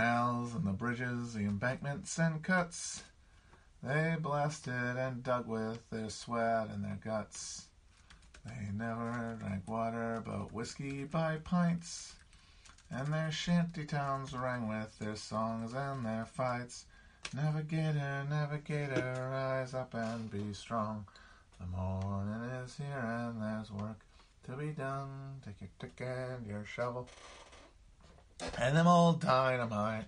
canals and the bridges, the embankments and cuts. They blasted and dug with their sweat and their guts. They never drank water but whiskey by pints. And their shanty towns rang with their songs and their fights. Navigator, navigator, rise up and be strong. The morning is here and there's work to be done. Take your tick and your shovel. And them old dynamite.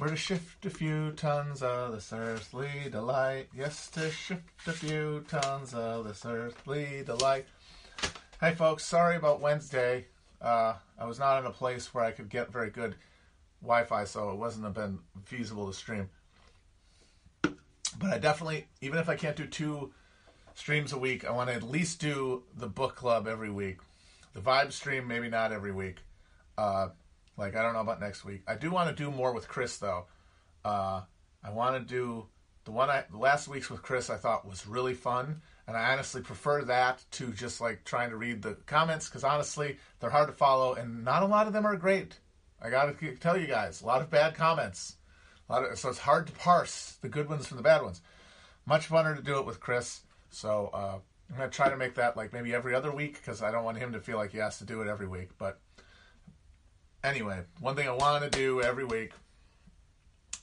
We're to shift a few tons of this earthly delight. Yes, to shift a few tons of this earthly delight. Hey, folks, sorry about Wednesday. Uh, I was not in a place where I could get very good Wi Fi, so it wasn't been feasible to stream. But I definitely, even if I can't do two streams a week, I want to at least do the book club every week. The vibe stream, maybe not every week. Uh, like I don't know about next week. I do want to do more with Chris though. Uh, I want to do the one I last week's with Chris. I thought was really fun, and I honestly prefer that to just like trying to read the comments because honestly they're hard to follow, and not a lot of them are great. I gotta tell you guys, a lot of bad comments. A lot of, so it's hard to parse the good ones from the bad ones. Much funner to do it with Chris. So uh, I'm gonna try to make that like maybe every other week because I don't want him to feel like he has to do it every week. But anyway, one thing I want to do every week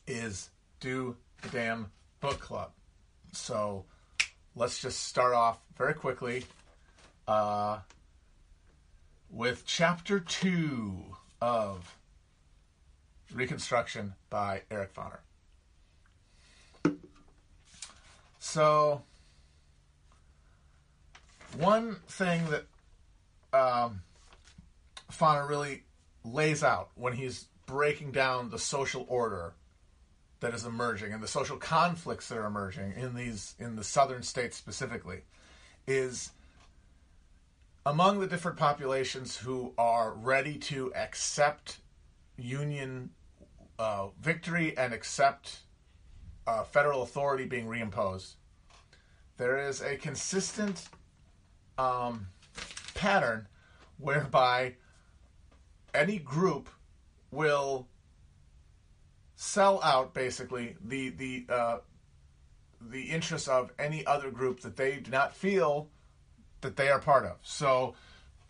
is do the damn book club. So let's just start off very quickly uh, with chapter two of Reconstruction by Eric Foner. So, one thing that um, Foner really lays out when he's breaking down the social order that is emerging and the social conflicts that are emerging in these in the southern states specifically is among the different populations who are ready to accept union uh, victory and accept uh, federal authority being reimposed, there is a consistent um, pattern whereby any group will sell out basically the the uh, the interests of any other group that they do not feel that they are part of. So,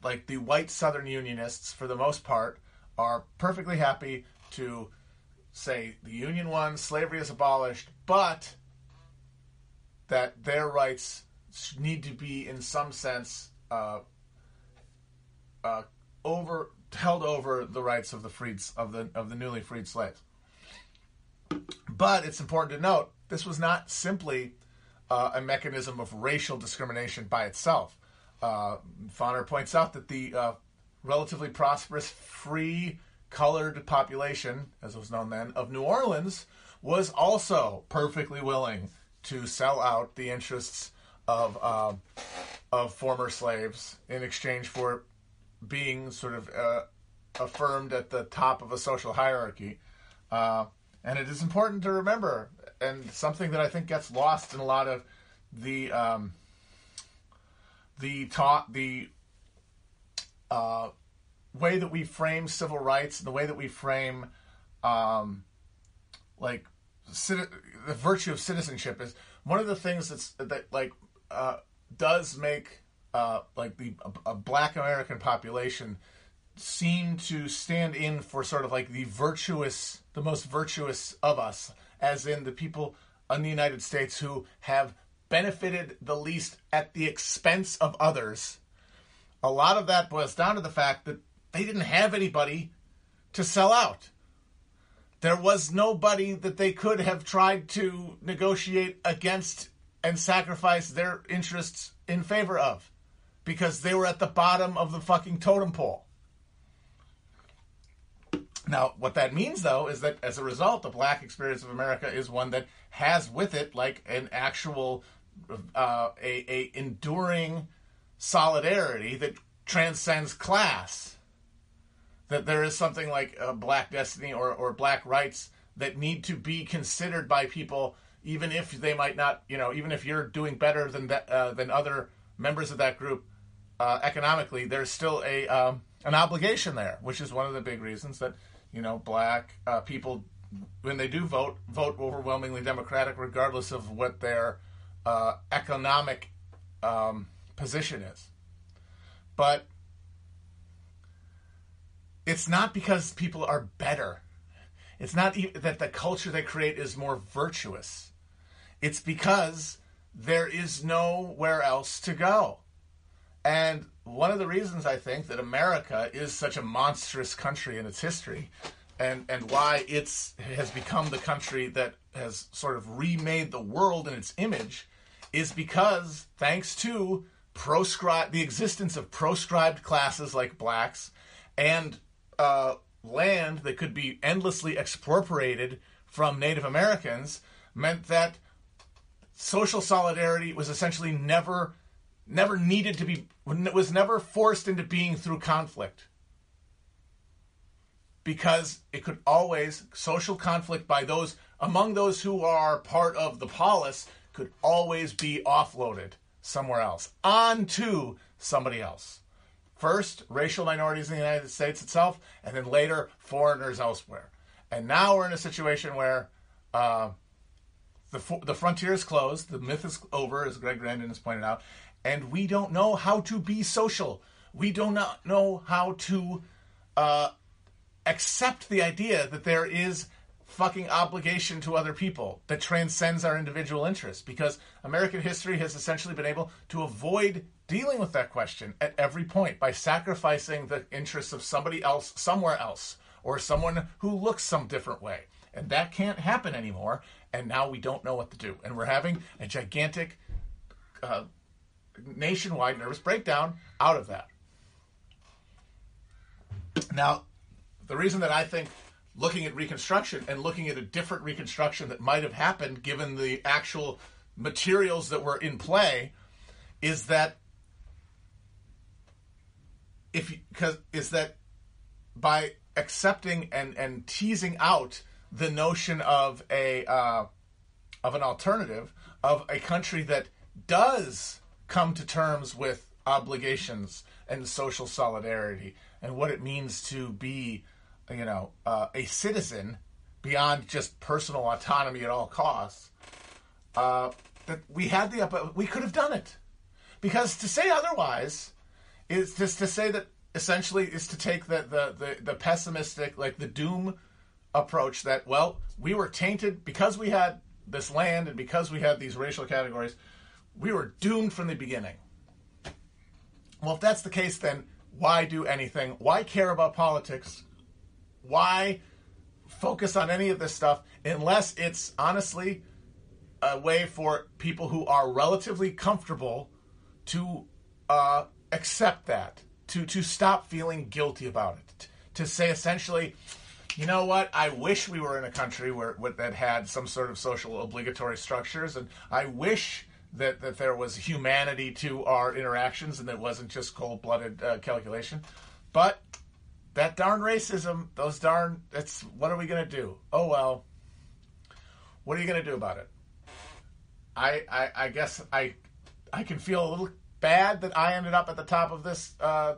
like the white Southern Unionists, for the most part, are perfectly happy to say the Union won, slavery is abolished, but that their rights need to be, in some sense, uh, uh, over held over the rights of the freed of the of the newly freed slaves. But it's important to note this was not simply uh, a mechanism of racial discrimination by itself. Uh, points out that the uh, relatively prosperous, free, colored population, as it was known then, of New Orleans was also perfectly willing to sell out the interests of uh, of former slaves in exchange for being sort of uh, affirmed at the top of a social hierarchy. Uh, and it is important to remember, and something that I think gets lost in a lot of the um, the taught the uh, way that we frame civil rights, the way that we frame um, like the virtue of citizenship is one of the things that's that like uh, does make uh, like the a, a black American population seem to stand in for sort of like the virtuous, the most virtuous of us, as in the people in the United States who have benefited the least at the expense of others. A lot of that boils down to the fact that they didn't have anybody to sell out. There was nobody that they could have tried to negotiate against and sacrifice their interests in favor of because they were at the bottom of the fucking totem pole. Now, what that means, though, is that as a result, the black experience of America is one that has with it like an actual, uh, a, a enduring solidarity that transcends class. That there is something like a black destiny or, or black rights that need to be considered by people, even if they might not, you know, even if you're doing better than that, uh, than other members of that group uh, economically, there's still a um, an obligation there, which is one of the big reasons that you know, black uh, people when they do vote, vote overwhelmingly Democratic, regardless of what their uh, economic um, position is. But it's not because people are better. It's not even that the culture they create is more virtuous. It's because there is nowhere else to go. And one of the reasons I think that America is such a monstrous country in its history and, and why it's has become the country that has sort of remade the world in its image is because thanks to proscribed the existence of proscribed classes like blacks and uh, land that could be endlessly expropriated from Native Americans meant that social solidarity was essentially never never needed to be it was never forced into being through conflict. Because it could always social conflict by those among those who are part of the polis could always be offloaded somewhere else onto somebody else. First racial minorities in the united states itself and then later foreigners elsewhere. And now we're in a situation where uh, the, the frontier is closed the myth is over as greg grandin has pointed out and we don't know how to be social. We do not know how to uh, accept the idea that there is fucking obligation to other people that transcends our individual interests because American history has essentially been able to avoid dealing with that question at every point by sacrificing the interests of somebody else somewhere else or someone who looks some different way. And that can't happen anymore. And now we don't know what to do. And we're having a gigantic uh, nationwide nervous breakdown out of that. Now, the reason that I think looking at Reconstruction and looking at a different Reconstruction that might have happened given the actual materials that were in play is that if because is that by accepting and and teasing out the notion of a uh, of an alternative of a country that does come to terms with obligations and social solidarity and what it means to be, you know, uh, a citizen beyond just personal autonomy at all costs. Uh, that we had the we could have done it because to say otherwise is just to say that essentially is to take the, the the the pessimistic like the doom approach that well we were tainted because we had this land and because we had these racial categories we were doomed from the beginning. Well, if that's the case, then why do anything? Why care about politics? Why focus on any of this stuff unless it's honestly a way for people who are relatively comfortable to uh, accept that, to to stop feeling guilty about it, to say essentially, you know what? I wish we were in a country where, where that had some sort of social obligatory structures, and I wish that, that there was humanity to our interactions and that wasn't just cold blooded uh, calculation. But that darn racism, those darn, that's what are we going to do? Oh, well, what are you going to do about it? I, I, I guess I, I can feel a little bad that I ended up at the top of this uh,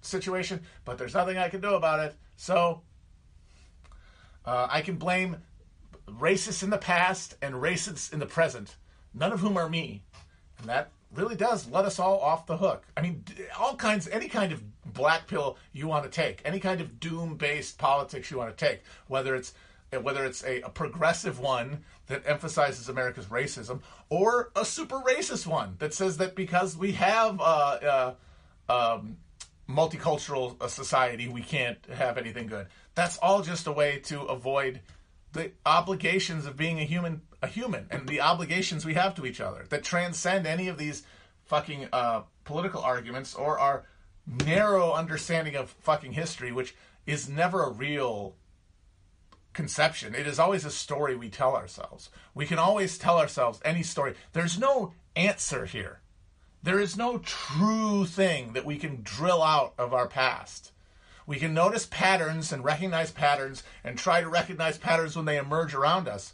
situation, but there's nothing I can do about it. So uh, I can blame racists in the past and racists in the present none of whom are me. And that really does let us all off the hook. I mean, all kinds, any kind of black pill you want to take, any kind of doom-based politics you want to take, whether it's whether it's a, a progressive one that emphasizes America's racism, or a super racist one that says that because we have a, uh, um, multicultural uh, society, we can't have anything good. That's all just a way to avoid the obligations of being a human a human and the obligations we have to each other that transcend any of these fucking uh, political arguments or our narrow understanding of fucking history, which is never a real conception. It is always a story we tell ourselves. We can always tell ourselves any story. There's no answer here. There is no true thing that we can drill out of our past. We can notice patterns and recognize patterns and try to recognize patterns when they emerge around us.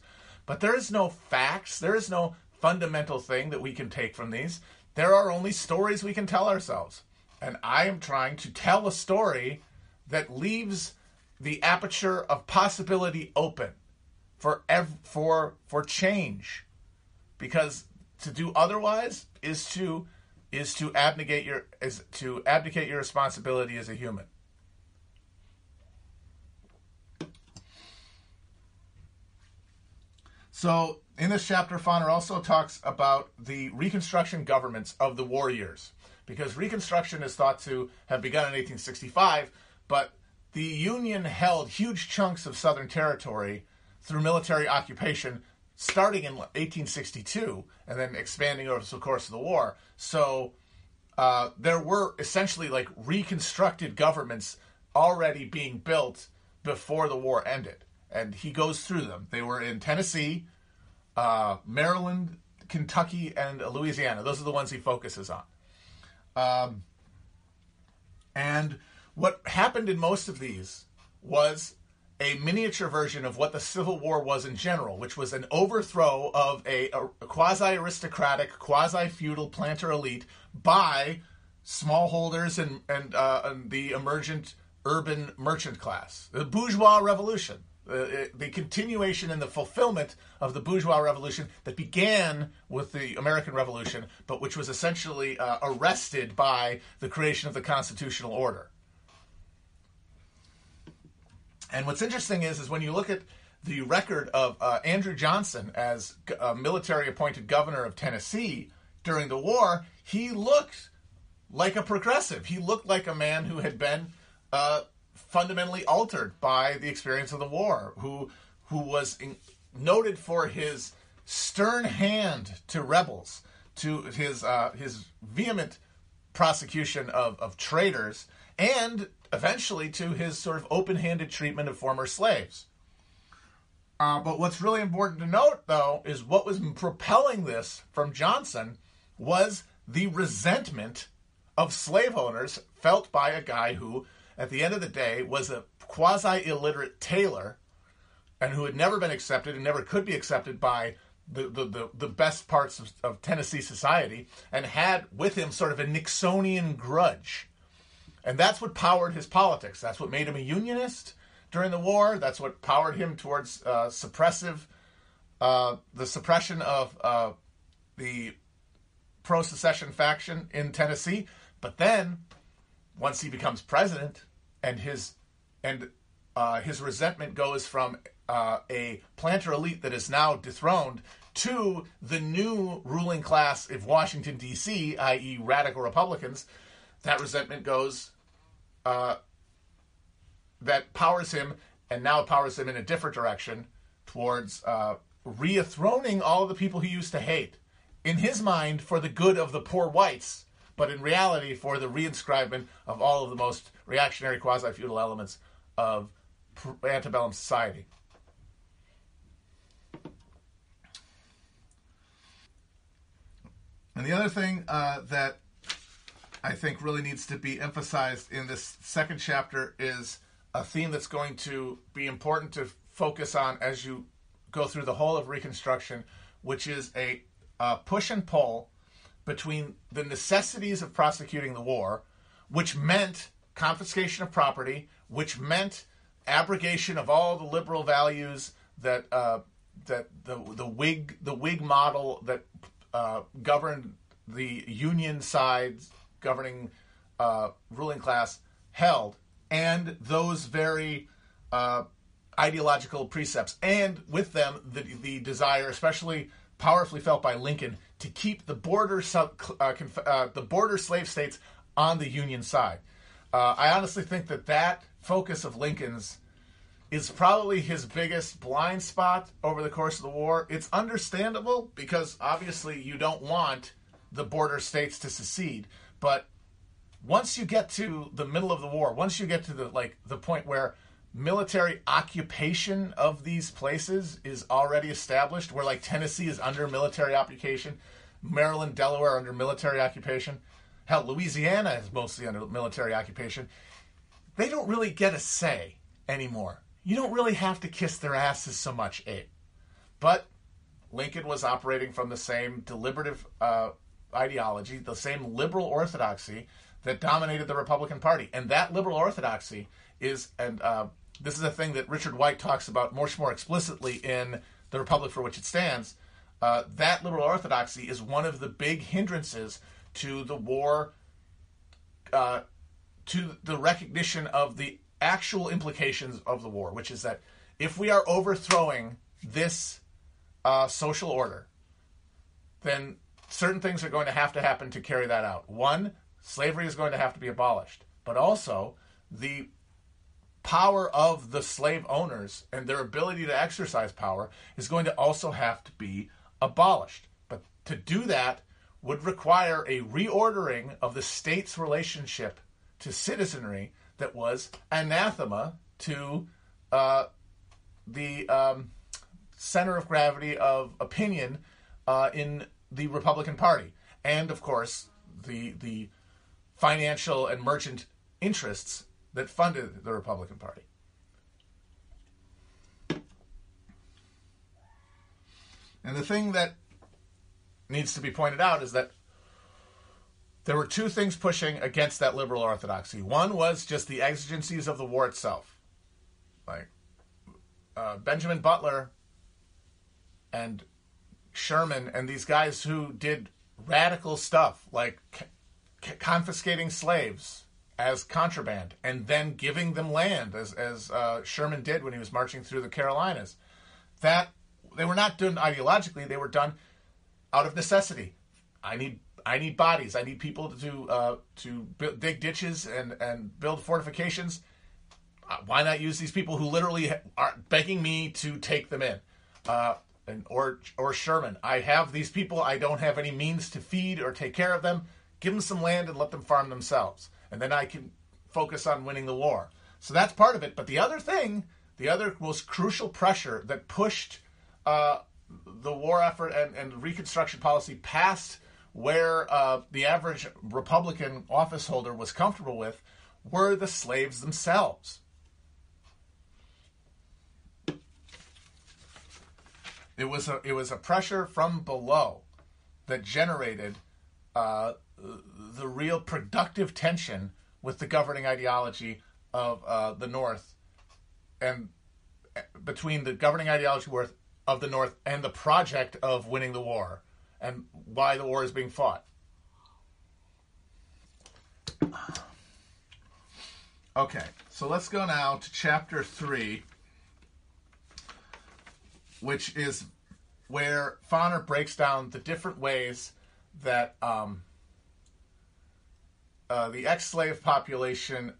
But there is no facts, there is no fundamental thing that we can take from these. There are only stories we can tell ourselves. And I am trying to tell a story that leaves the aperture of possibility open for ev- for for change because to do otherwise is to is to abnegate your is to abdicate your responsibility as a human so in this chapter Foner also talks about the reconstruction governments of the war years because reconstruction is thought to have begun in 1865 but the union held huge chunks of southern territory through military occupation starting in 1862 and then expanding over the course of the war. So uh, there were essentially like reconstructed governments already being built before the war ended. And he goes through them. They were in Tennessee, uh, Maryland, Kentucky, and Louisiana. Those are the ones he focuses on. Um, and what happened in most of these was a miniature version of what the Civil War was in general, which was an overthrow of a, a quasi aristocratic, quasi feudal planter elite by smallholders and, and, uh, and, the emergent urban merchant class. The bourgeois revolution, uh, the continuation and the fulfillment of the bourgeois revolution that began with the American Revolution, but which was essentially uh, arrested by the creation of the constitutional order. And what's interesting is, is when you look at the record of uh, Andrew Johnson as a military appointed governor of Tennessee during the war, he looked like a progressive. He looked like a man who had been uh, fundamentally altered by the experience of the war, who who was in, noted for his stern hand to rebels, to his uh, his vehement prosecution of, of traitors, and eventually to his sort of open handed treatment of former slaves. Uh, but what's really important to note, though, is what was propelling this from Johnson was the resentment of slave owners felt by a guy who, at the end of the day, was a quasi illiterate tailor and who had never been accepted and never could be accepted by the, the, the, the best parts of, of Tennessee society and had with him sort of a Nixonian grudge and that's what powered his politics. That's what made him a unionist during the war. That's what powered him towards uh, suppressive, uh, the suppression of uh, the pro secession faction in Tennessee. But then, once he becomes president, and his and uh, his resentment goes from uh, a planter elite that is now dethroned to the new ruling class of Washington D.C., i.e., radical Republicans that resentment goes uh, that powers him and now powers him in a different direction towards uh, re-throning all the people he used to hate in his mind for the good of the poor whites but in reality for the reinscribement of all of the most reactionary quasi-feudal elements of antebellum society. And the other thing uh, that I think really needs to be emphasized in this second chapter is a theme that's going to be important to focus on as you go through the whole of Reconstruction, which is a, a push and pull between the necessities of prosecuting the war, which meant confiscation of property, which meant abrogation of all the liberal values that uh, that the the Whig the Whig model that uh, governed the Union sides governing uh, ruling class held, and those very uh, ideological precepts, and with them the, the desire, especially powerfully felt by Lincoln, to keep the border sub, uh, conf, uh, the border slave states on the Union side. Uh, I honestly think that that focus of Lincoln's is probably his biggest blind spot over the course of the war. It's understandable because obviously you don't want the border states to secede. But once you get to the middle of the war, once you get to the like the point where military occupation of these places is already established, where like Tennessee is under military occupation, Maryland, Delaware under military occupation, hell, Louisiana is mostly under military occupation. They don't really get a say anymore. You don't really have to kiss their asses so much, Abe. But Lincoln was operating from the same deliberative uh, ideology, the same liberal orthodoxy that dominated the Republican Party, and that liberal orthodoxy is and uh, this is a thing that Richard White talks about much more explicitly in The Republic for which it stands. Uh, that liberal orthodoxy is one of the big hindrances to the war, uh, to the recognition of the actual implications of the war, which is that if we are overthrowing this uh, social order, then certain things are going to have to happen to carry that out. One, slavery is going to have to be abolished, but also the power of the slave owners and their ability to exercise power is going to also have to be abolished. But to do that would require a reordering of the state's relationship to citizenry that was anathema to uh, the um, center of gravity of opinion uh, in the Republican Party, and of course the the financial and merchant interests that funded the Republican Party. And the thing that needs to be pointed out is that there were two things pushing against that liberal orthodoxy. One was just the exigencies of the war itself. Like uh, Benjamin Butler and Sherman and these guys who did radical stuff like c- confiscating slaves as contraband and then giving them land as, as uh, Sherman did when he was marching through the Carolinas. That they were not done ideologically; they were done out of necessity. I need I need bodies. I need people to uh, to build, dig ditches and and build fortifications. Uh, why not use these people who literally are begging me to take them in? Uh, and or or Sherman, I have these people. I don't have any means to feed or take care of them. Give them some land and let them farm themselves, and then I can focus on winning the war. So that's part of it. But the other thing, the other most crucial pressure that pushed uh, the war effort and, and Reconstruction policy past where uh, the average Republican office holder was comfortable with were the slaves themselves. It was a it was a pressure from below that generated uh, the real productive tension with the governing ideology of uh, the North and uh, between the governing ideology of the North and the project of winning the war and why the war is being fought. Okay, so let's go now to chapter 3, which is where Foner breaks down the different ways that um, uh, the ex slave population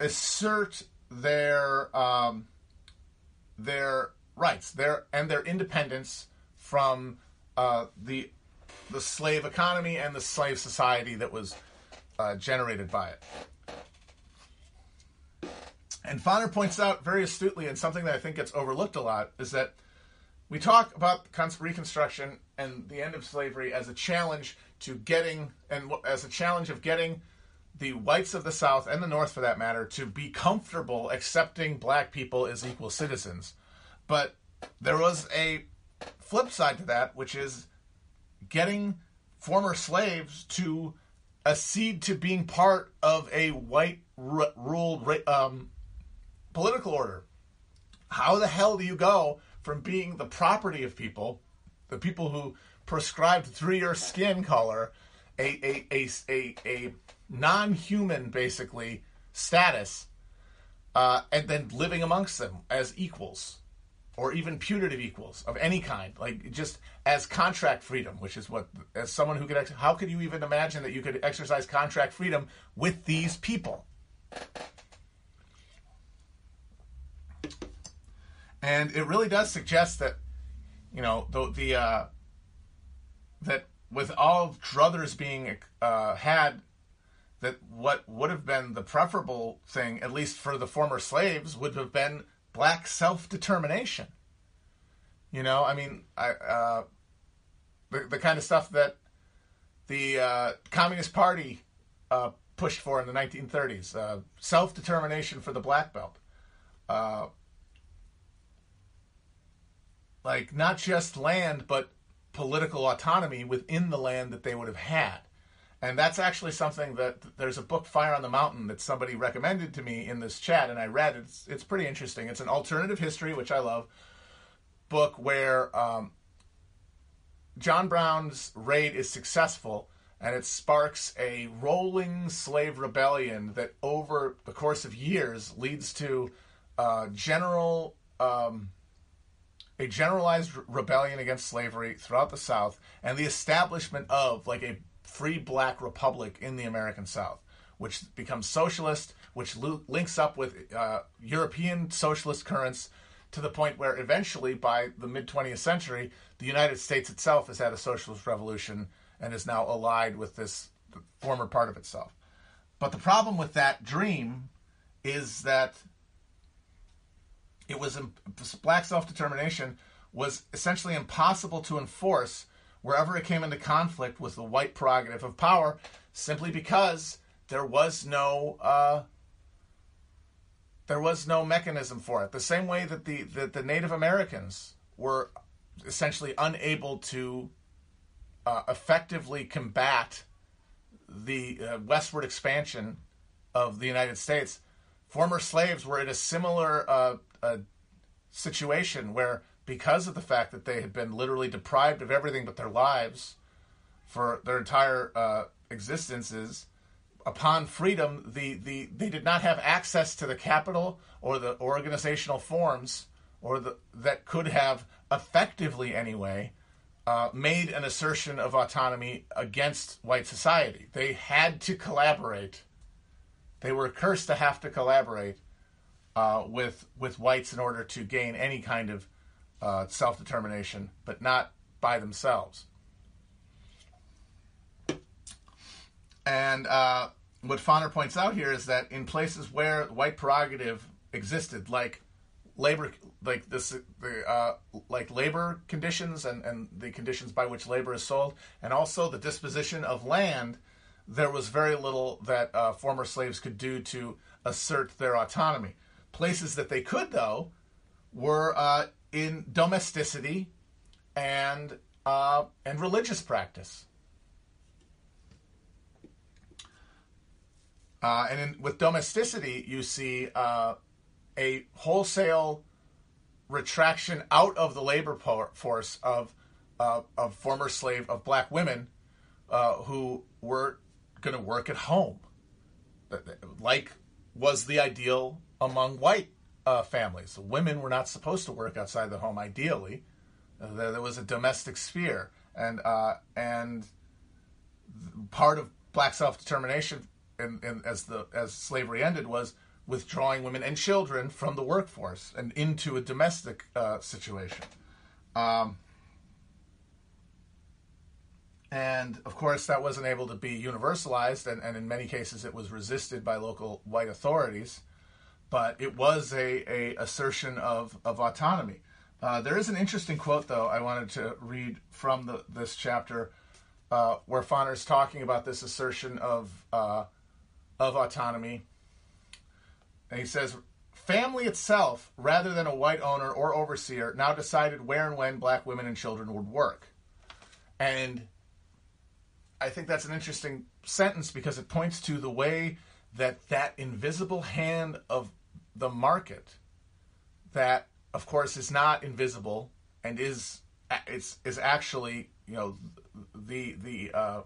assert their um, their rights their and their independence from uh, the the slave economy and the slave society that was uh, generated by it. And Foner points out very astutely, and something that I think gets overlooked a lot, is that we talk about Reconstruction and the end of slavery as a challenge to getting, and as a challenge of getting the whites of the South and the North, for that matter, to be comfortable accepting black people as equal citizens. But there was a flip side to that, which is getting former slaves to accede to being part of a white r- ruled um, political order. How the hell do you go from being the property of people, the people who prescribed through your skin color, a a a a, non-human basically status, uh, and then living amongst them as equals? or even putative equals of any kind, like just as contract freedom, which is what, as someone who could, ex- how could you even imagine that you could exercise contract freedom with these people? And it really does suggest that, you know, the, the uh, that with all druthers being uh, had, that what would have been the preferable thing, at least for the former slaves, would have been black self determination. You know, I mean, I, uh, the, the kind of stuff that the uh, Communist Party uh, pushed for in the 1930s uh, self determination for the black belt. Uh, like, not just land, but political autonomy within the land that they would have had. And that's actually something that there's a book, Fire on the Mountain, that somebody recommended to me in this chat, and I read. It's it's pretty interesting. It's an alternative history, which I love, book where um, John Brown's raid is successful, and it sparks a rolling slave rebellion that, over the course of years, leads to uh, general um, a generalized rebellion against slavery throughout the South, and the establishment of like a free black republic in the American South, which becomes socialist, which lo- links up with uh, European socialist currents to the point where eventually, by the mid 20th century, the United States itself has had a socialist revolution and is now allied with this former part of itself. But the problem with that dream is that it was black self determination was essentially impossible to enforce wherever it came into conflict with the white prerogative of power, simply because there was no uh, there was no mechanism for it. The same way that the that the Native Americans were essentially unable to uh, effectively combat the uh, westward expansion of the United States. Former slaves were in a similar uh situation where because of the fact that they had been literally deprived of everything but their lives for their entire uh, existences. Upon freedom, the, the they did not have access to the capital or the organizational forms or the that could have effectively anyway uh, made an assertion of autonomy against white society. They had to collaborate. They were cursed to have to collaborate uh, with with whites in order to gain any kind of uh, self determination, but not by themselves. And uh, what Foner points out here is that in places where white prerogative existed, like labor, like this, the, uh, like labor conditions and, and the conditions by which labor is sold, and also the disposition of land, there was very little that uh, former slaves could do to assert their autonomy. Places that they could, though, were uh, in domesticity and uh, and religious practice. Uh, and in, with domesticity, you see uh, a wholesale retraction out of the labor force of uh, of former slave of black women uh, who were going to work at home, like was the ideal among white uh, families. Women were not supposed to work outside the home. Ideally, there, there, was a domestic sphere, and uh, and part of black self determination, as the as slavery ended, was withdrawing women and children from the workforce and into a domestic uh, situation. Um, and of course, that wasn't able to be universalized, and, and in many cases, it was resisted by local white authorities but it was a, a assertion of, of autonomy. Uh, there is an interesting quote, though, I wanted to read from the, this chapter uh, where Foner is talking about this assertion of, uh, of autonomy. And he says, Family itself, rather than a white owner or overseer, now decided where and when black women and children would work. And I think that's an interesting sentence because it points to the way that that invisible hand of the market that of course is not invisible and is is is actually you know the the uh,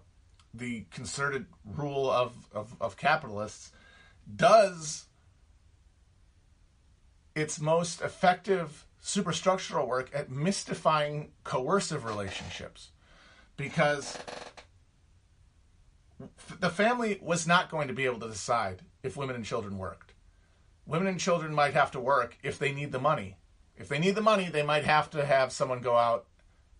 the concerted rule of, of, of capitalists does its most effective superstructural work at mystifying coercive relationships. Because the family was not going to be able to decide if women and children worked women and children might have to work if they need the money. If they need the money, they might have to have someone go out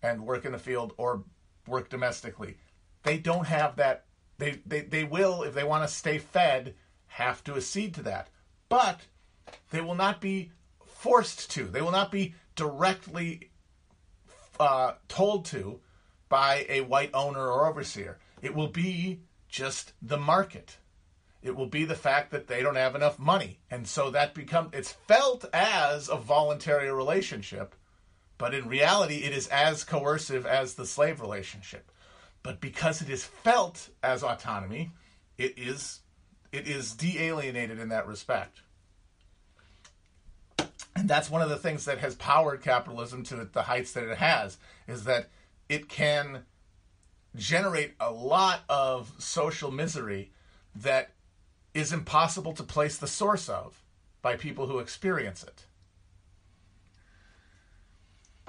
and work in the field or work domestically. They don't have that. They, they, they will, if they want to stay fed, have to accede to that. But they will not be forced to. They will not be directly uh, told to by a white owner or overseer. It will be just the market. It will be the fact that they don't have enough money. And so that becomes, it's felt as a voluntary relationship, but in reality, it is as coercive as the slave relationship. But because it is felt as autonomy, it is it is de-alienated in that respect. And that's one of the things that has powered capitalism to the heights that it has, is that it can generate a lot of social misery that is impossible to place the source of by people who experience it.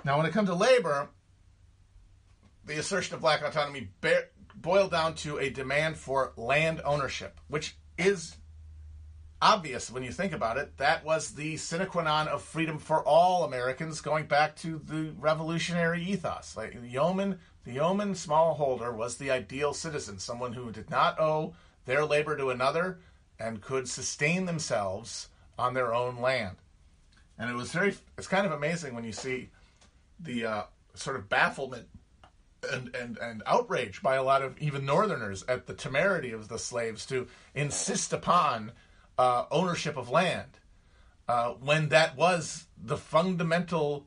Now, when it comes to labor, the assertion of black autonomy boiled down to a demand for land ownership, which is obvious when you think about it. That was the sine qua non of freedom for all Americans, going back to the revolutionary ethos. Like the yeoman, the yeoman smallholder was the ideal citizen, someone who did not owe their labor to another and could sustain themselves on their own land. And it was very, it's kind of amazing when you see the uh, sort of bafflement and, and, and outrage by a lot of even Northerners at the temerity of the slaves to insist upon uh, ownership of land uh, when that was the fundamental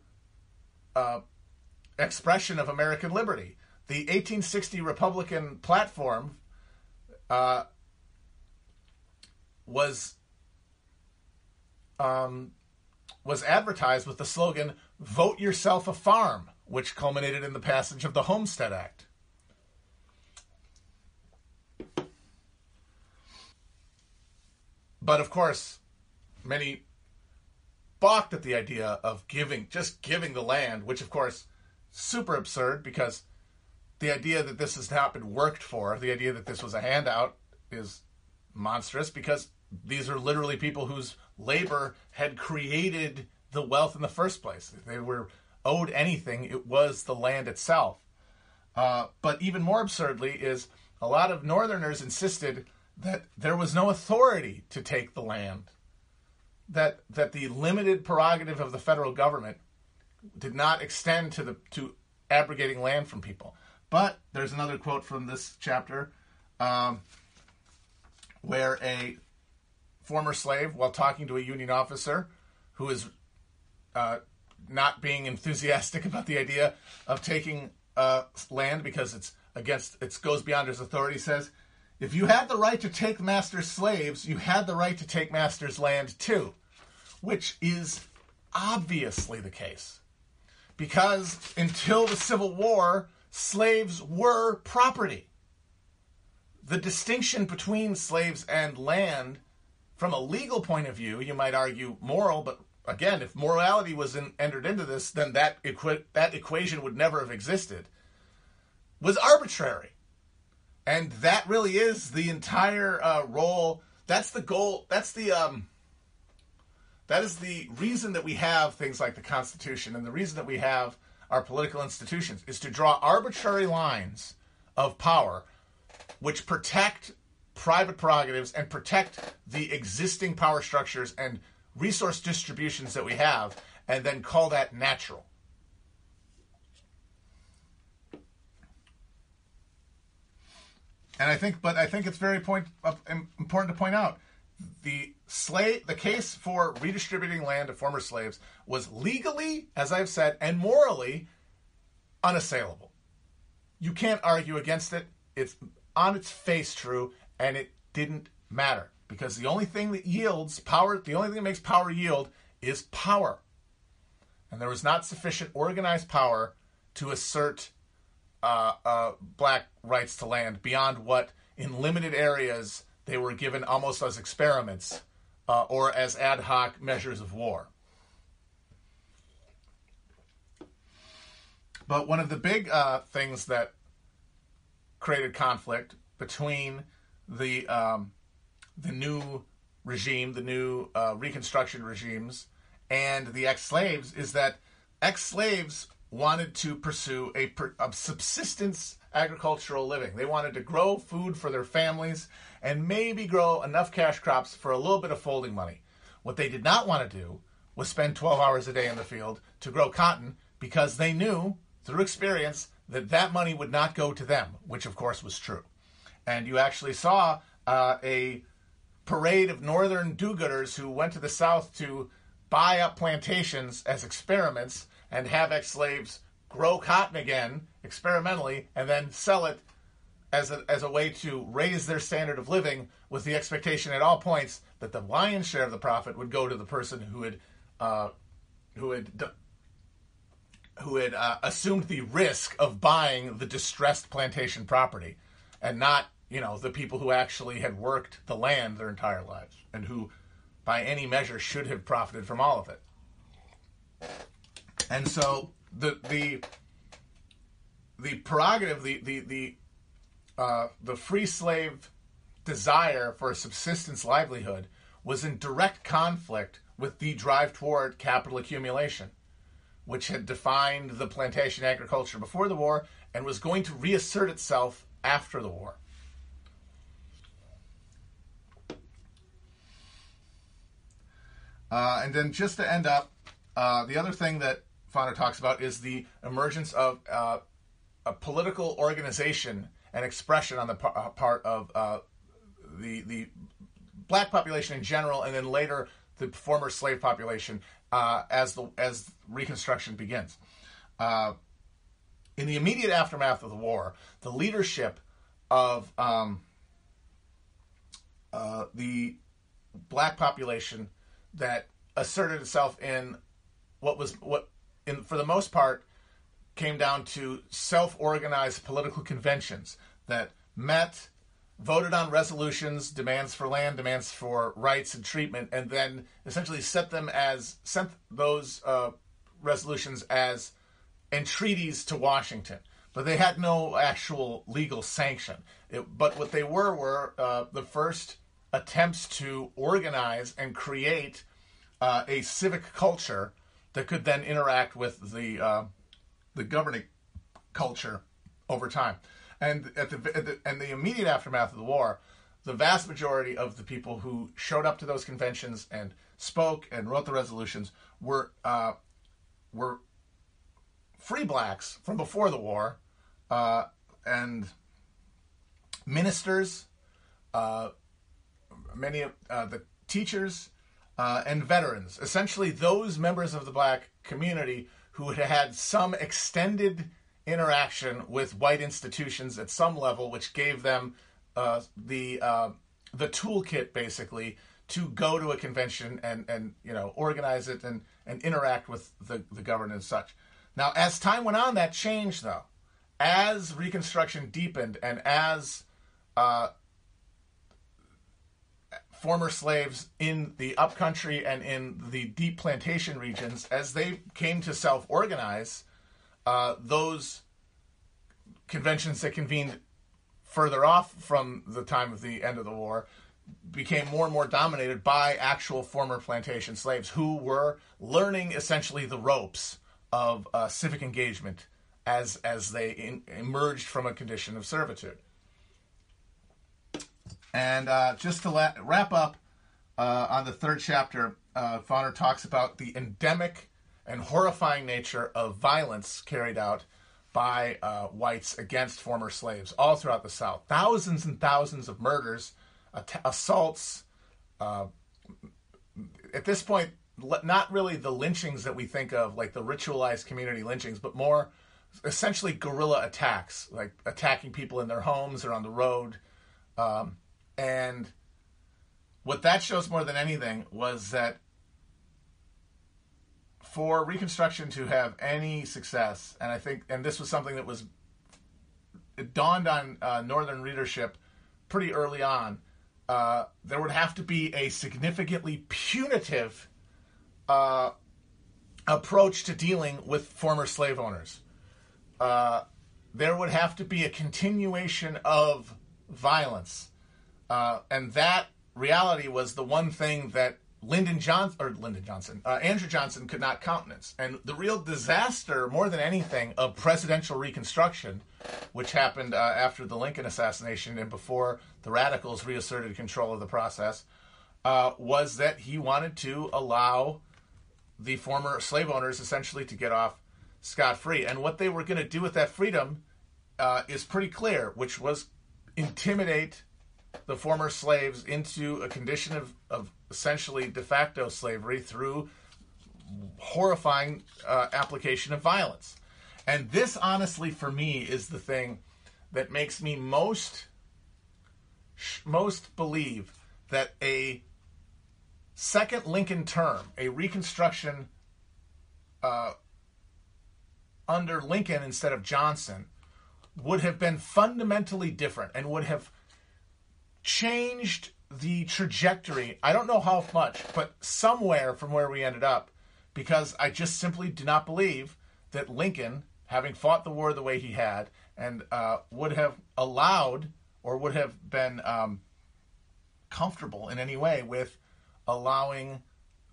uh, expression of American liberty. The 1860 Republican platform uh, was um, was advertised with the slogan "Vote yourself a farm." which culminated in the passage of the Homestead Act. But of course, many balked at the idea of giving, just giving the land, which of course, super absurd because the idea that this has not been worked for, the idea that this was a handout is monstrous because these are literally people whose labor had created the wealth in the first place. They were owed anything, it was the land itself. Uh, but even more absurdly is a lot of Northerners insisted that there was no authority to take the land, that that the limited prerogative of the federal government did not extend to the to abrogating land from people. But there's another quote from this chapter um, where a former slave, while talking to a Union officer who is uh, not being enthusiastic about the idea of taking uh, land because it's against it goes beyond his authority says if you had the right to take master's slaves you had the right to take master's land too which is obviously the case. Because until the civil war slaves were property the distinction between slaves and land from a legal point of view you might argue moral but again, if morality was in, entered into this, then that equi- that equation would never have existed. Was arbitrary, and that really is the entire uh, role. That's the goal. That's the um. That is the reason that we have things like the Constitution, and the reason that we have our political institutions is to draw arbitrary lines of power, which protect private prerogatives and protect the existing power structures and resource distributions that we have and then call that natural. And I think, but I think it's very point, uh, important to point out the slave, the case for redistributing land to former slaves was legally, as I've said, and morally unassailable. You can't argue against it. It's on its face true, and it didn't matter because the only thing that yields power, the only thing that makes power yield is power. And there was not sufficient organized power to assert uh, uh, black rights to land beyond what, in limited areas, they were given almost as experiments uh, or as ad hoc measures of war. But one of the big uh, things that created conflict between the um, the new regime, the new uh, Reconstruction regimes, and the ex slaves is that ex slaves wanted to pursue a, a, subsistence agricultural living. They wanted to grow food for their families and maybe grow enough cash crops for a little bit of folding money. What they did not want to do was spend 12 hours a day in the field to grow cotton because they knew through experience that that money would not go to them, which of course was true. And you actually saw uh, a parade of northern do gooders who went to the South to buy up plantations as experiments and have ex slaves grow cotton again experimentally and then sell it as a, as a way to raise their standard of living with the expectation at all points that the lion's share of the profit would go to the person who had uh, who had who had uh, assumed the risk of buying the distressed plantation property and not you know the people who actually had worked the land their entire lives and who by any measure should have profited from all of it. And so the the the prerogative the the the uh, the free slave desire for a subsistence livelihood was in direct conflict with the drive toward capital accumulation, which had defined the plantation agriculture before the war and was going to reassert itself after the war. Uh, and then just to end up, uh, the other thing that Foner talks about is the emergence of uh, a political organization and expression on the uh, part of uh, the the black population in general, and then later the former slave population uh, as the as Reconstruction begins. Uh, in the immediate aftermath of the war, the leadership of um, uh, the black population that asserted itself in what was what in for the most part came down to self-organized political conventions that met voted on resolutions, demands for land, demands for rights and treatment, and then essentially set them as sent those uh, resolutions as entreaties to Washington. But they had no actual legal sanction. It, but what they were were uh, the first attempts to organize and create uh, a civic culture that could then interact with the uh, the governing culture over time. And at the, at the and the immediate aftermath of the war, the vast majority of the people who showed up to those conventions and spoke and wrote the resolutions were uh, were free blacks from before the war, uh, and ministers, uh, many of uh, the teachers, uh, and veterans. Essentially, those members of the black community who had had some extended interaction with white institutions at some level, which gave them uh, the uh, the toolkit basically to go to a convention and and you know organize it and and interact with the the government and such. Now, as time went on, that changed though. As Reconstruction deepened and as uh, former slaves in the upcountry and in the deep plantation regions, as they came to self organize, uh, those conventions that convened further off from the time of the end of the war became more and more dominated by actual former plantation slaves who were learning essentially the ropes of uh, civic engagement as as they in, emerged from a condition of servitude. And uh, just to la- wrap up uh, on the third chapter, uh, Foner talks about the endemic and horrifying nature of violence carried out by uh, whites against former slaves all throughout the South. Thousands and thousands of murders, att- assaults. Uh, at this point, not really the lynchings that we think of, like the ritualized community lynchings, but more essentially guerrilla attacks, like attacking people in their homes or on the road. Um, and what that shows more than anything was that for Reconstruction to have any success, and I think, and this was something that was, it dawned on uh, Northern readership pretty early on, uh, there would have to be a significantly punitive uh, approach to dealing with former slave owners. Uh, there would have to be a continuation of violence. Uh, and that reality was the one thing that Lyndon Johnson or Lyndon Johnson, uh, Andrew Johnson could not countenance. And the real disaster, more than anything, of presidential reconstruction, which happened uh, after the Lincoln assassination and before the radicals reasserted control of the process, uh, was that he wanted to allow the former slave owners essentially to get off scot free. And what they were going to do with that freedom uh, is pretty clear, which was intimidate the former slaves into a condition of, of essentially de facto slavery through horrifying uh, application of violence. And this, honestly, for me, is the thing that makes me most most believe that a second Lincoln term, a Reconstruction uh, under Lincoln instead of Johnson, would have been fundamentally different and would have changed the trajectory. I don't know how much, but somewhere from where we ended up, because I just simply do not believe that Lincoln, having fought the war the way he had, and uh, would have allowed or would have been um, comfortable in any way with allowing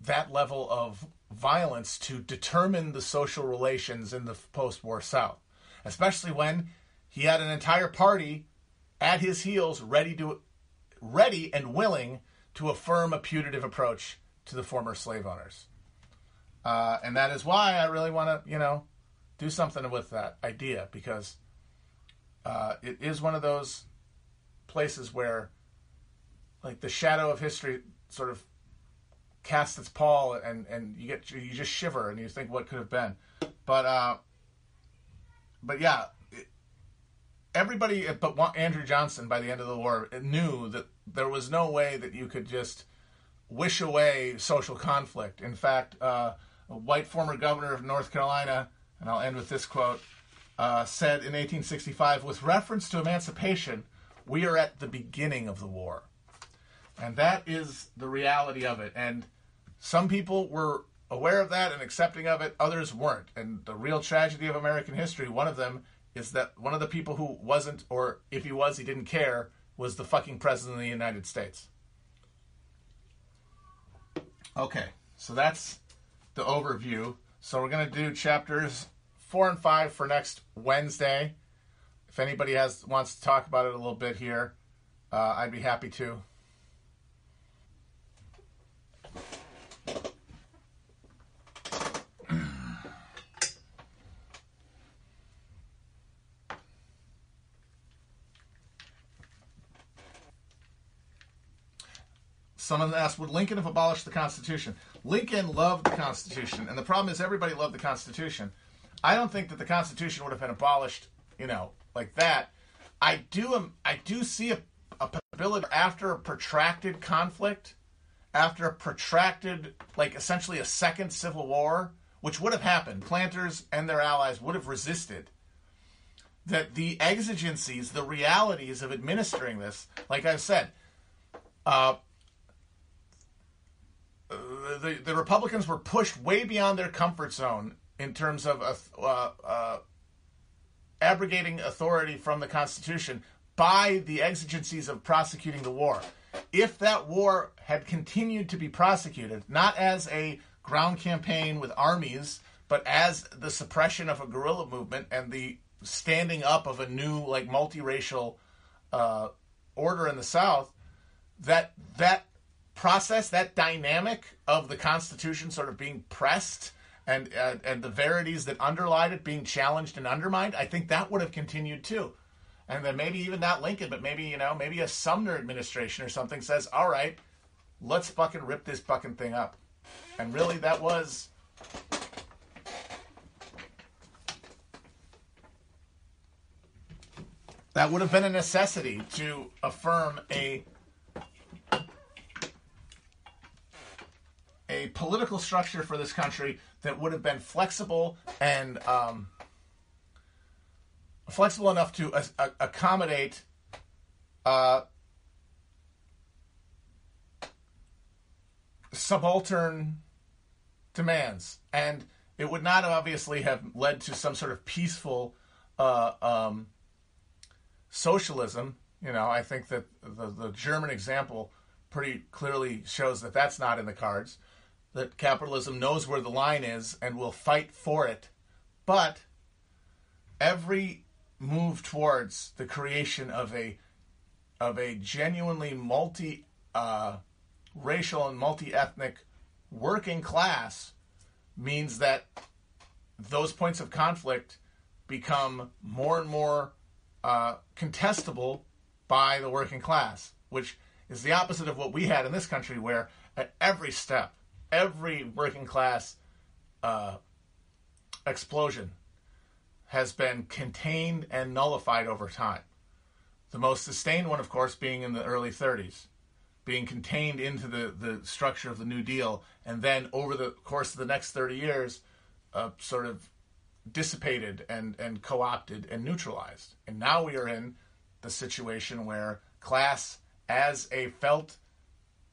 that level of violence to determine the social relations in the post war South, especially when he had an entire party at his heels ready to ready and willing to affirm a putative approach to the former slave owners. Uh, and that is why I really want to, you know, do something with that idea because uh, it is one of those places where, like, the shadow of history sort of casts its pall, and and you get you just shiver and you think what could have been, but uh, but yeah, everybody but Andrew Johnson by the end of the war knew that there was no way that you could just wish away social conflict. In fact, uh, a white former governor of North Carolina, and I'll end with this quote, uh, said in 1865, with reference to emancipation, we are at the beginning of the war. And that is the reality of it. And some people were aware of that and accepting of it, others weren't. And the real tragedy of American history, one of them is that one of the people who wasn't, or if he was, he didn't care, was the fucking president of the United States. Okay, so that's the overview. So we're going to do chapters four and five for next Wednesday. If anybody has wants to talk about it a little bit here, uh, I'd be happy to. Someone asked, would Lincoln have abolished the Constitution? Lincoln loved the Constitution, and the problem is everybody loved the Constitution. I don't think that the Constitution would have been abolished, you know, like that. I do, um, I do see a, a possibility after a protracted conflict, after a protracted, like essentially a second civil war, which would have happened. Planters and their allies would have resisted. That the exigencies, the realities of administering this, like I've said, uh, the, the Republicans were pushed way beyond their comfort zone in terms of uh, uh, abrogating authority from the Constitution by the exigencies of prosecuting the war. If that war had continued to be prosecuted, not as a ground campaign with armies, but as the suppression of a guerrilla movement and the standing up of a new, like, multiracial uh, order in the South, that that process, that dynamic of the Constitution sort of being pressed and uh, and the verities that underlied it being challenged and undermined, I think that would have continued too. And then maybe even not Lincoln, but maybe you know maybe a Sumner administration or something says, "All right, let's fucking rip this fucking thing up." And really, that was. That would have been a necessity to affirm a political structure for this country that would have been flexible and um, flexible enough to accommodate uh, subaltern demands, and it would not obviously have led to some sort of peaceful uh, um, socialism. You know, I think that the, the German example pretty clearly shows that that's not in the cards that capitalism knows where the line is and will fight for it. But every move towards the creation of a of a genuinely multi uh, racial and multi ethnic working class means that those points of conflict become more and more uh, contestable by the working class, which is the opposite of what we had in this country, where at every step every working class uh, explosion has been contained and nullified over time. The most sustained one, of course, being in the early 30s, being contained into the, the structure of the New Deal, and then over the course of the next 30 years, uh, sort of dissipated and, and co opted and neutralized. And now we are in the situation where class, as a felt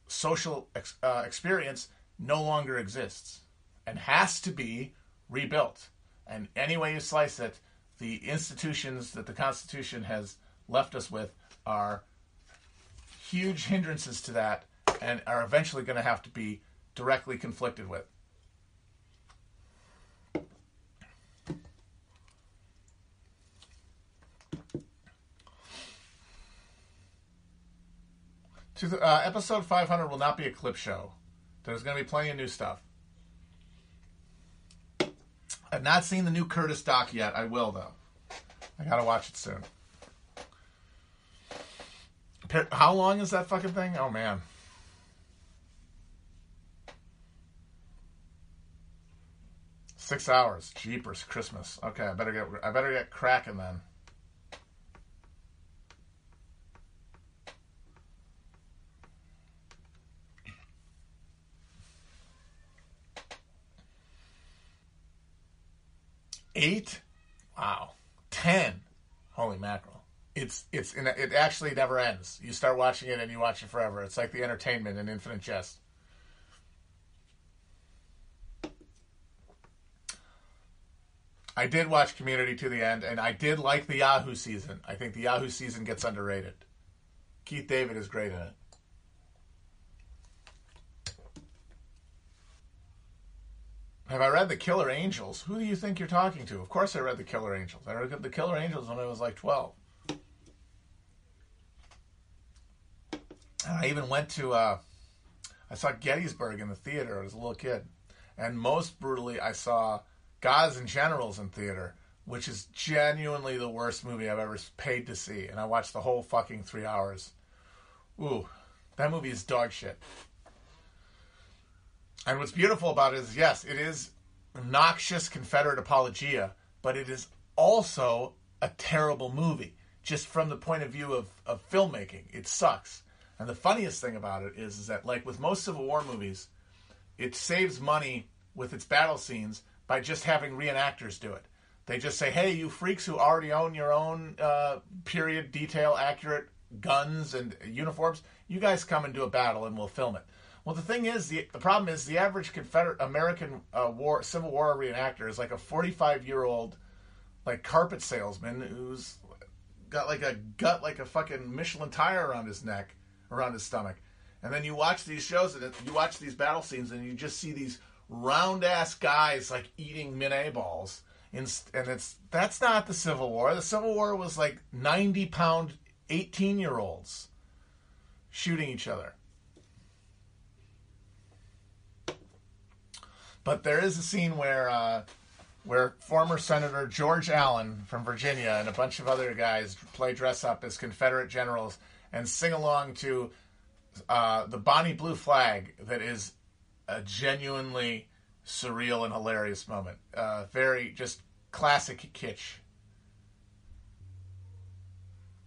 social ex- uh, experience, no longer exists and has to be rebuilt. And any way you slice it, the institutions that the Constitution has left us with are huge hindrances to that and are eventually going to have to be directly conflicted with. To the, uh, episode 500 will not be a clip show. There's going to be plenty of new stuff. I've not seen the new Curtis doc yet. I will though. I gotta watch it soon. How long is that fucking thing? Oh man. Six hours. Jeepers, Christmas. Okay, I better get I better get cracking then. Eight? Wow. Ten. Holy mackerel. It's it's it actually never ends. You start watching it and you watch it forever. It's like the entertainment in Infinite Jest. I did watch Community to the end, and I did like the Yahoo season. I think the Yahoo season gets underrated. Keith David is great in it. Have I read The Killer Angels? Who do you think you're talking to? Of course I read The Killer Angels. I read The Killer Angels when I was like 12. And I even went to, uh, I saw Gettysburg in the theater as a little kid. And most brutally, I saw Gods and Generals in theater, which is genuinely the worst movie I've ever paid to see. And I watched the whole fucking three hours. Ooh, that movie is dog shit. And what's beautiful about it is, yes, it is noxious Confederate apologia, but it is also a terrible movie, just from the point of view of, of filmmaking. It sucks. And the funniest thing about it is, is that, like with most Civil War movies, it saves money with its battle scenes by just having reenactors do it. They just say, hey, you freaks who already own your own uh, period, detail, accurate guns and uniforms, you guys come and do a battle and we'll film it. Well, the thing is, the, the problem is the average Confederate American uh, war Civil War reenactor is like a 45 year old like carpet salesman who's got like a gut like a fucking Michelin tire around his neck, around his stomach. And then you watch these shows and you watch these battle scenes and you just see these round ass guys like eating minié balls. and it's that's not the Civil War. The Civil War was like 90 pound 18 year olds shooting each other. But there is a scene where uh, where former Senator George Allen from Virginia and a bunch of other guys play dress up as Confederate generals and sing along to uh, the Bonnie Blue Flag. That is a genuinely surreal and hilarious moment. Uh, very just classic kitsch.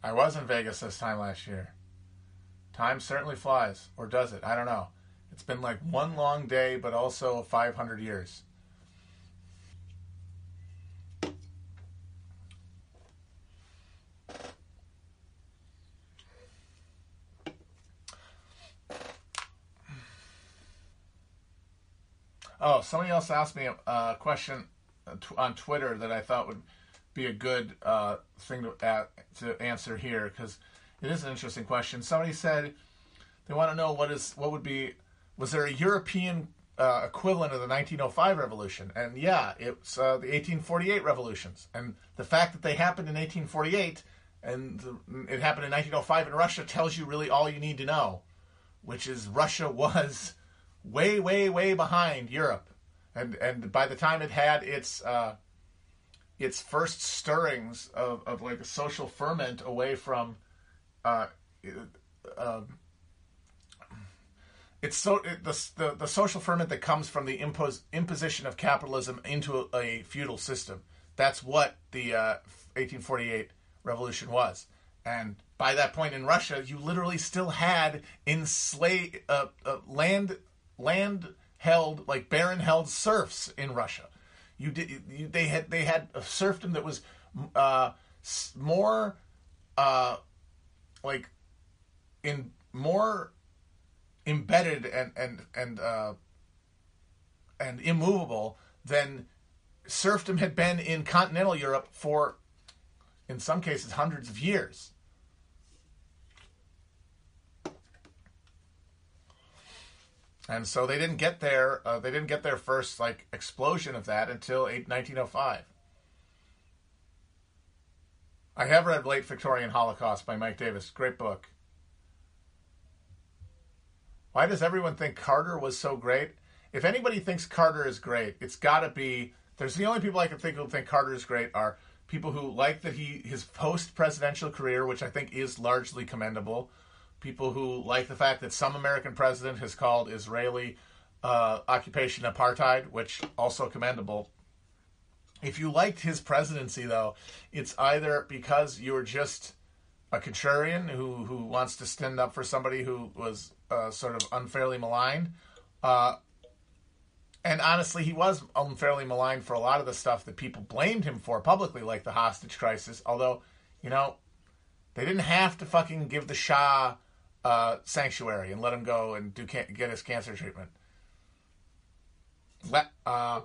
I was in Vegas this time last year. Time certainly flies, or does it? I don't know. It's been like one long day, but also 500 years. Oh, somebody else asked me a, question on Twitter that I thought would be a good uh, thing to, uh, to answer here because it is an interesting question. Somebody said they want to know what is what would be was there a European uh, equivalent of the 1905 revolution? And yeah, it's uh, the 1848 revolutions. And the fact that they happened in 1848 and the, it happened in 1905 in Russia tells you really all you need to know, which is Russia was way, way, way behind Europe. And and by the time it had its uh, its first stirrings of, of like a social ferment away from uh, uh, it's so it, the, the, the social ferment that comes from the impose, imposition of capitalism into a, a feudal system. That's what the uh, 1848 revolution was. And by that point in Russia, you literally still had enslaved uh, uh, land land held like baron held serfs in Russia. You did you, they had they had a serfdom that was uh, more uh, like in more embedded and and and uh, and immovable than serfdom had been in continental Europe for, in some cases, hundreds of years. And so they didn't get their uh, they didn't get their first like explosion of that until 1905. I have read Late Victorian Holocaust by Mike Davis. Great book. Why does everyone think Carter was so great? If anybody thinks Carter is great, it's got to be. There's the only people I can think of who think Carter is great are people who like that he his post presidential career, which I think is largely commendable, people who like the fact that some American president has called Israeli uh, occupation apartheid, which also commendable. If you liked his presidency, though, it's either because you're just a contrarian who who wants to stand up for somebody who was uh, sort of unfairly maligned. Uh, and honestly, he was unfairly maligned for a lot of the stuff that people blamed him for publicly, like the hostage crisis. Although, you know, they didn't have to fucking give the Shah uh, sanctuary and let him go and do get his cancer treatment. Let uh,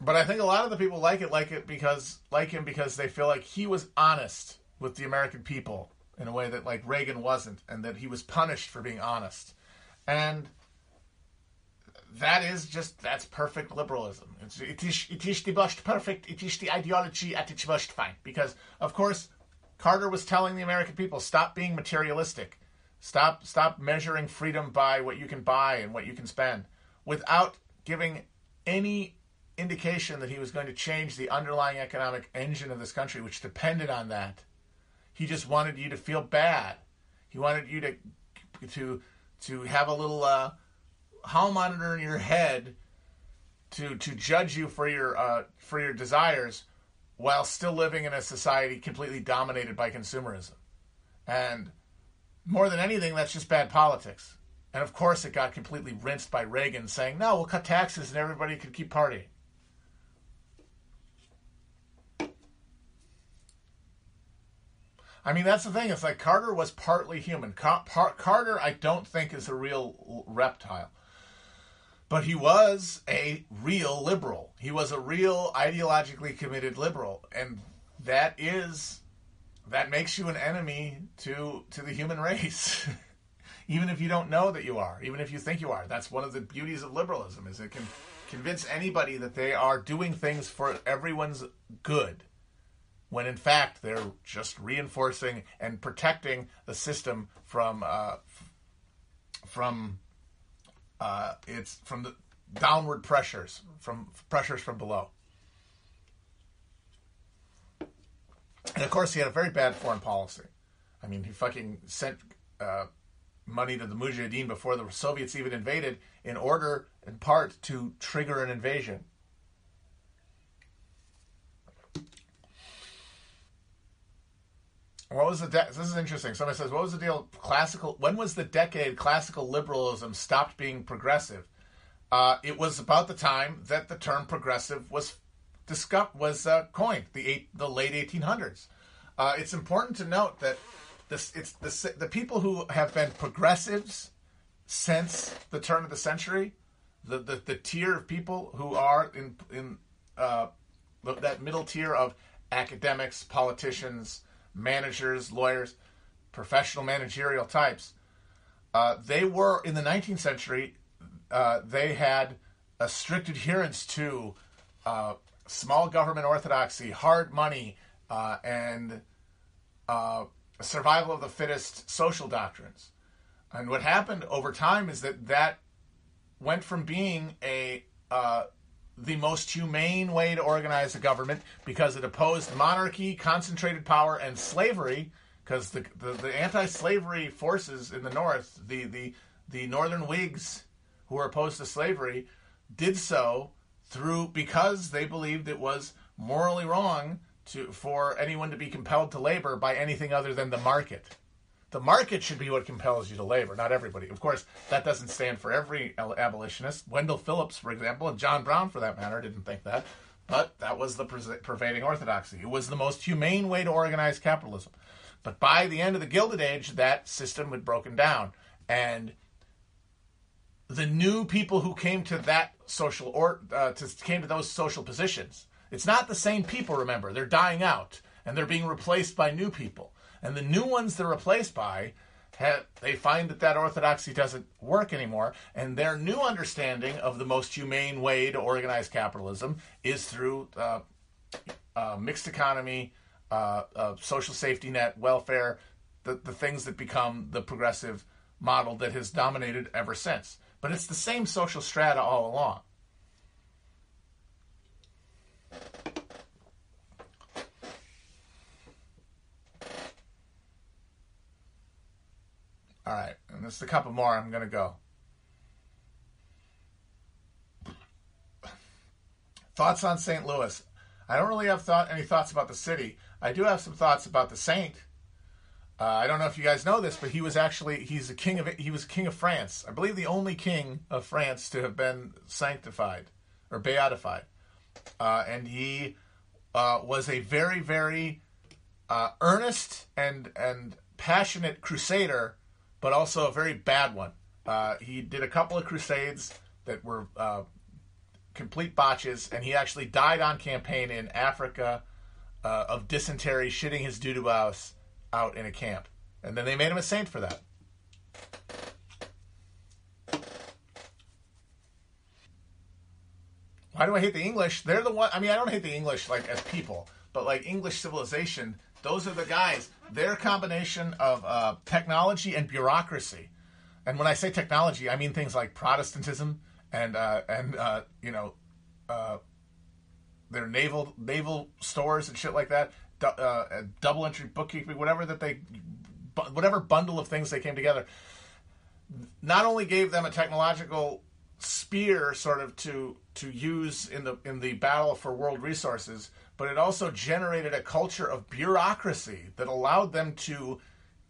but I think a lot of the people like it like it because like him because they feel like he was honest with the American people in a way that like Reagan wasn't, and that he was punished for being honest, and that is just that's perfect liberalism. It's, it is it is the most perfect. It is the ideology at its most fine. Because of course, Carter was telling the American people stop being materialistic, stop stop measuring freedom by what you can buy and what you can spend, without giving any indication that he was going to change the underlying economic engine of this country, which depended on that. He just wanted you to feel bad. He wanted you to to to have a little uh, hall monitor in your head to to judge you for your uh, for your desires while still living in a society completely dominated by consumerism. And more than anything, that's just bad politics. And of course, it got completely rinsed by Reagan saying, no, we'll cut taxes and everybody could keep partying. I mean, that's the thing. It's like Carter was partly human. Car- Carter, I don't think, is a real reptile. But he was a real liberal. He was a real ideologically committed liberal. And that is that makes you an enemy to to the human race. even if you don't know that you are, even if you think you are. That's one of the beauties of liberalism is it can convince anybody that they are doing things for everyone's good when in fact they're just reinforcing and protecting the system from uh, from uh, it's from the downward pressures from pressures from below. And of course, he had a very bad foreign policy. I mean, he fucking sent uh, money to the Mujahideen before the Soviets even invaded, in order, in part, to trigger an invasion. What was the de- this is interesting. Somebody says, "What was the deal? Classical. When was the decade classical liberalism stopped being progressive?" Uh, it was about the time that the term progressive was discussed, was uh, coined, the eight, the late 1800s. Uh, it's important to note that this it's the the people who have been progressives since the turn of the century, the the, the tier of people who are in in uh, that middle tier of academics, politicians managers, lawyers, professional managerial types. Uh, they were in the 19th century. Uh, they had a strict adherence to uh, small government orthodoxy, hard money, uh, and uh, survival of the fittest social doctrines. And what happened over time is that that went from being a uh, the most humane way to organize a government because it opposed monarchy, concentrated power, and slavery. Because the, the, the anti-slavery forces in the North, the, the the Northern Whigs who were opposed to slavery, did so through because they believed it was morally wrong to for anyone to be compelled to labor by anything other than the market. The market should be what compels you to labor, not everybody. Of course, that doesn't stand for every abolitionist. Wendell Phillips, for example, and John Brown, for that matter, didn't think that. But that was the pervading orthodoxy. It was the most humane way to organize capitalism. But by the end of the Gilded Age, that system had broken down. And the new people who came to that social or uh, to, came to those social positions. It's not the same people. Remember, they're dying out and they're being replaced by new people. And the new ones they're replaced by, have, they find that that orthodoxy doesn't work anymore. And their new understanding of the most humane way to organize capitalism is through uh, uh, mixed economy, uh, uh, social safety net, welfare, the, the things that become the progressive model that has dominated ever since. But it's the same social strata all along. All right, and just a couple more. I'm to go. Thoughts on St. Louis? I don't really have thought any thoughts about the city. I do have some thoughts about the saint. Uh, I don't know if you guys know this, but he was actually he's a king of he was king of France. I believe the only king of France to have been sanctified or beatified, uh, and he uh, was a very very uh, earnest and and passionate crusader, but also a very bad one. Uh, he did a couple of crusades that were uh, complete botches, and he actually died on campaign in Africa of dysentery, shitting his doo doo house out in a camp. And then they made him a saint for that. Why do I hate the English? They're the one. I mean, I don't hate the English like as people, but like English civilization. Those are the guys. Their combination of uh, technology and bureaucracy. And when I say technology, I mean things like Protestantism and uh, and uh, you know uh, their naval naval stores and shit like that uh, double entry bookkeeping, whatever that they, whatever bundle of things they came together, not only gave them a technological spear sort of to to use in the in the battle for world resources, but it also generated a culture of bureaucracy that allowed them to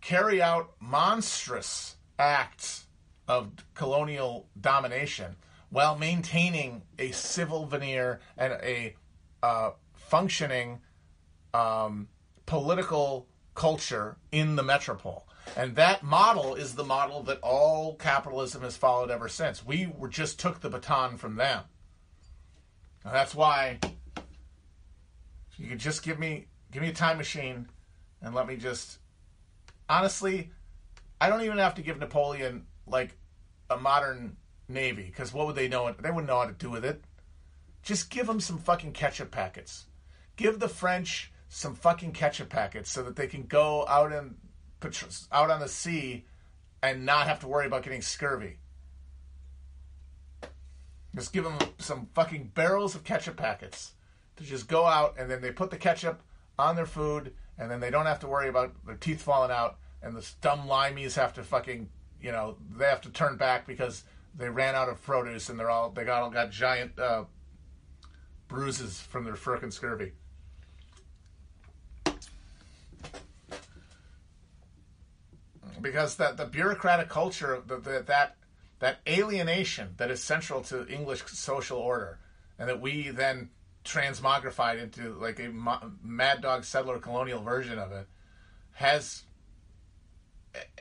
carry out monstrous acts of colonial domination while maintaining a civil veneer and a uh, functioning um, political culture in the metropole. And that model is the model that all capitalism has followed ever since. We just took the baton from them. And that's why you could just give me give me a time machine and let me just honestly I don't even have to give Napoleon like a modern navy because what would they know? They wouldn't know how to do with it. Just give them some fucking ketchup packets. Give the French some fucking ketchup packets so that they can go out and out on the sea and not have to worry about getting scurvy. Just give them some fucking barrels of ketchup packets to just go out and then they put the ketchup on their food and then they don't have to worry about their teeth falling out and the dumb limeys have to fucking you know they have to turn back because they ran out of produce and they're all they got all got giant uh, bruises from their frickin' scurvy. because that the bureaucratic culture, the, that that alienation that is central to English social order, and that we then transmogrified into like a mad dog settler colonial version of it, has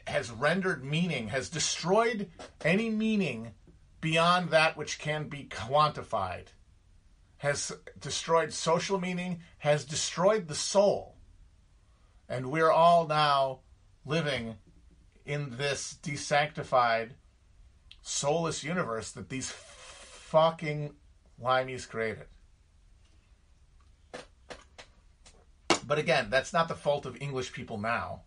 has rendered meaning, has destroyed any meaning beyond that which can be quantified, has destroyed social meaning, has destroyed the soul. And we're all now living in this desanctified, soulless universe that these fucking limeys created. But again, that's not the fault of English people now,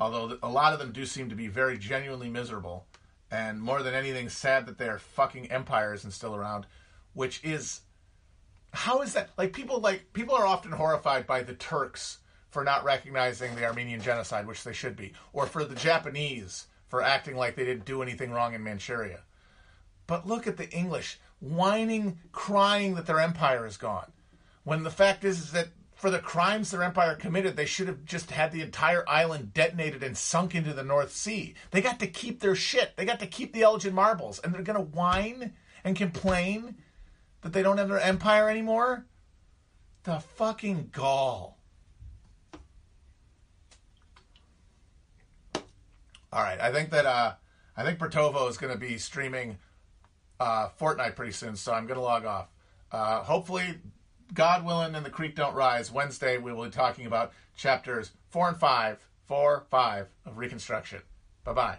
although a lot of them do seem to be very genuinely miserable, and more than anything, sad that their fucking empires and still around, which is how is that like people like people are often horrified by the Turks for not recognizing the Armenian genocide, which they should be, or for the Japanese for acting like they didn't do anything wrong in Manchuria. But look at the English whining, crying that their empire is gone. when the fact is, is that for the crimes their empire committed, they should have just had the entire island detonated and sunk into the North Sea. They got to keep their shit. They got to keep the Elgin marbles, and they're gonna whine and complain that they don't have their empire anymore. The fucking gall. All right, I think that uh, I think Bertovo is to be streaming uh, Fortnite pretty soon, so I'm to log off. Uh, hopefully, God willing, and the creek don't rise. Wednesday, we will be talking about chapters four and five, four, five of Reconstruction. Bye bye.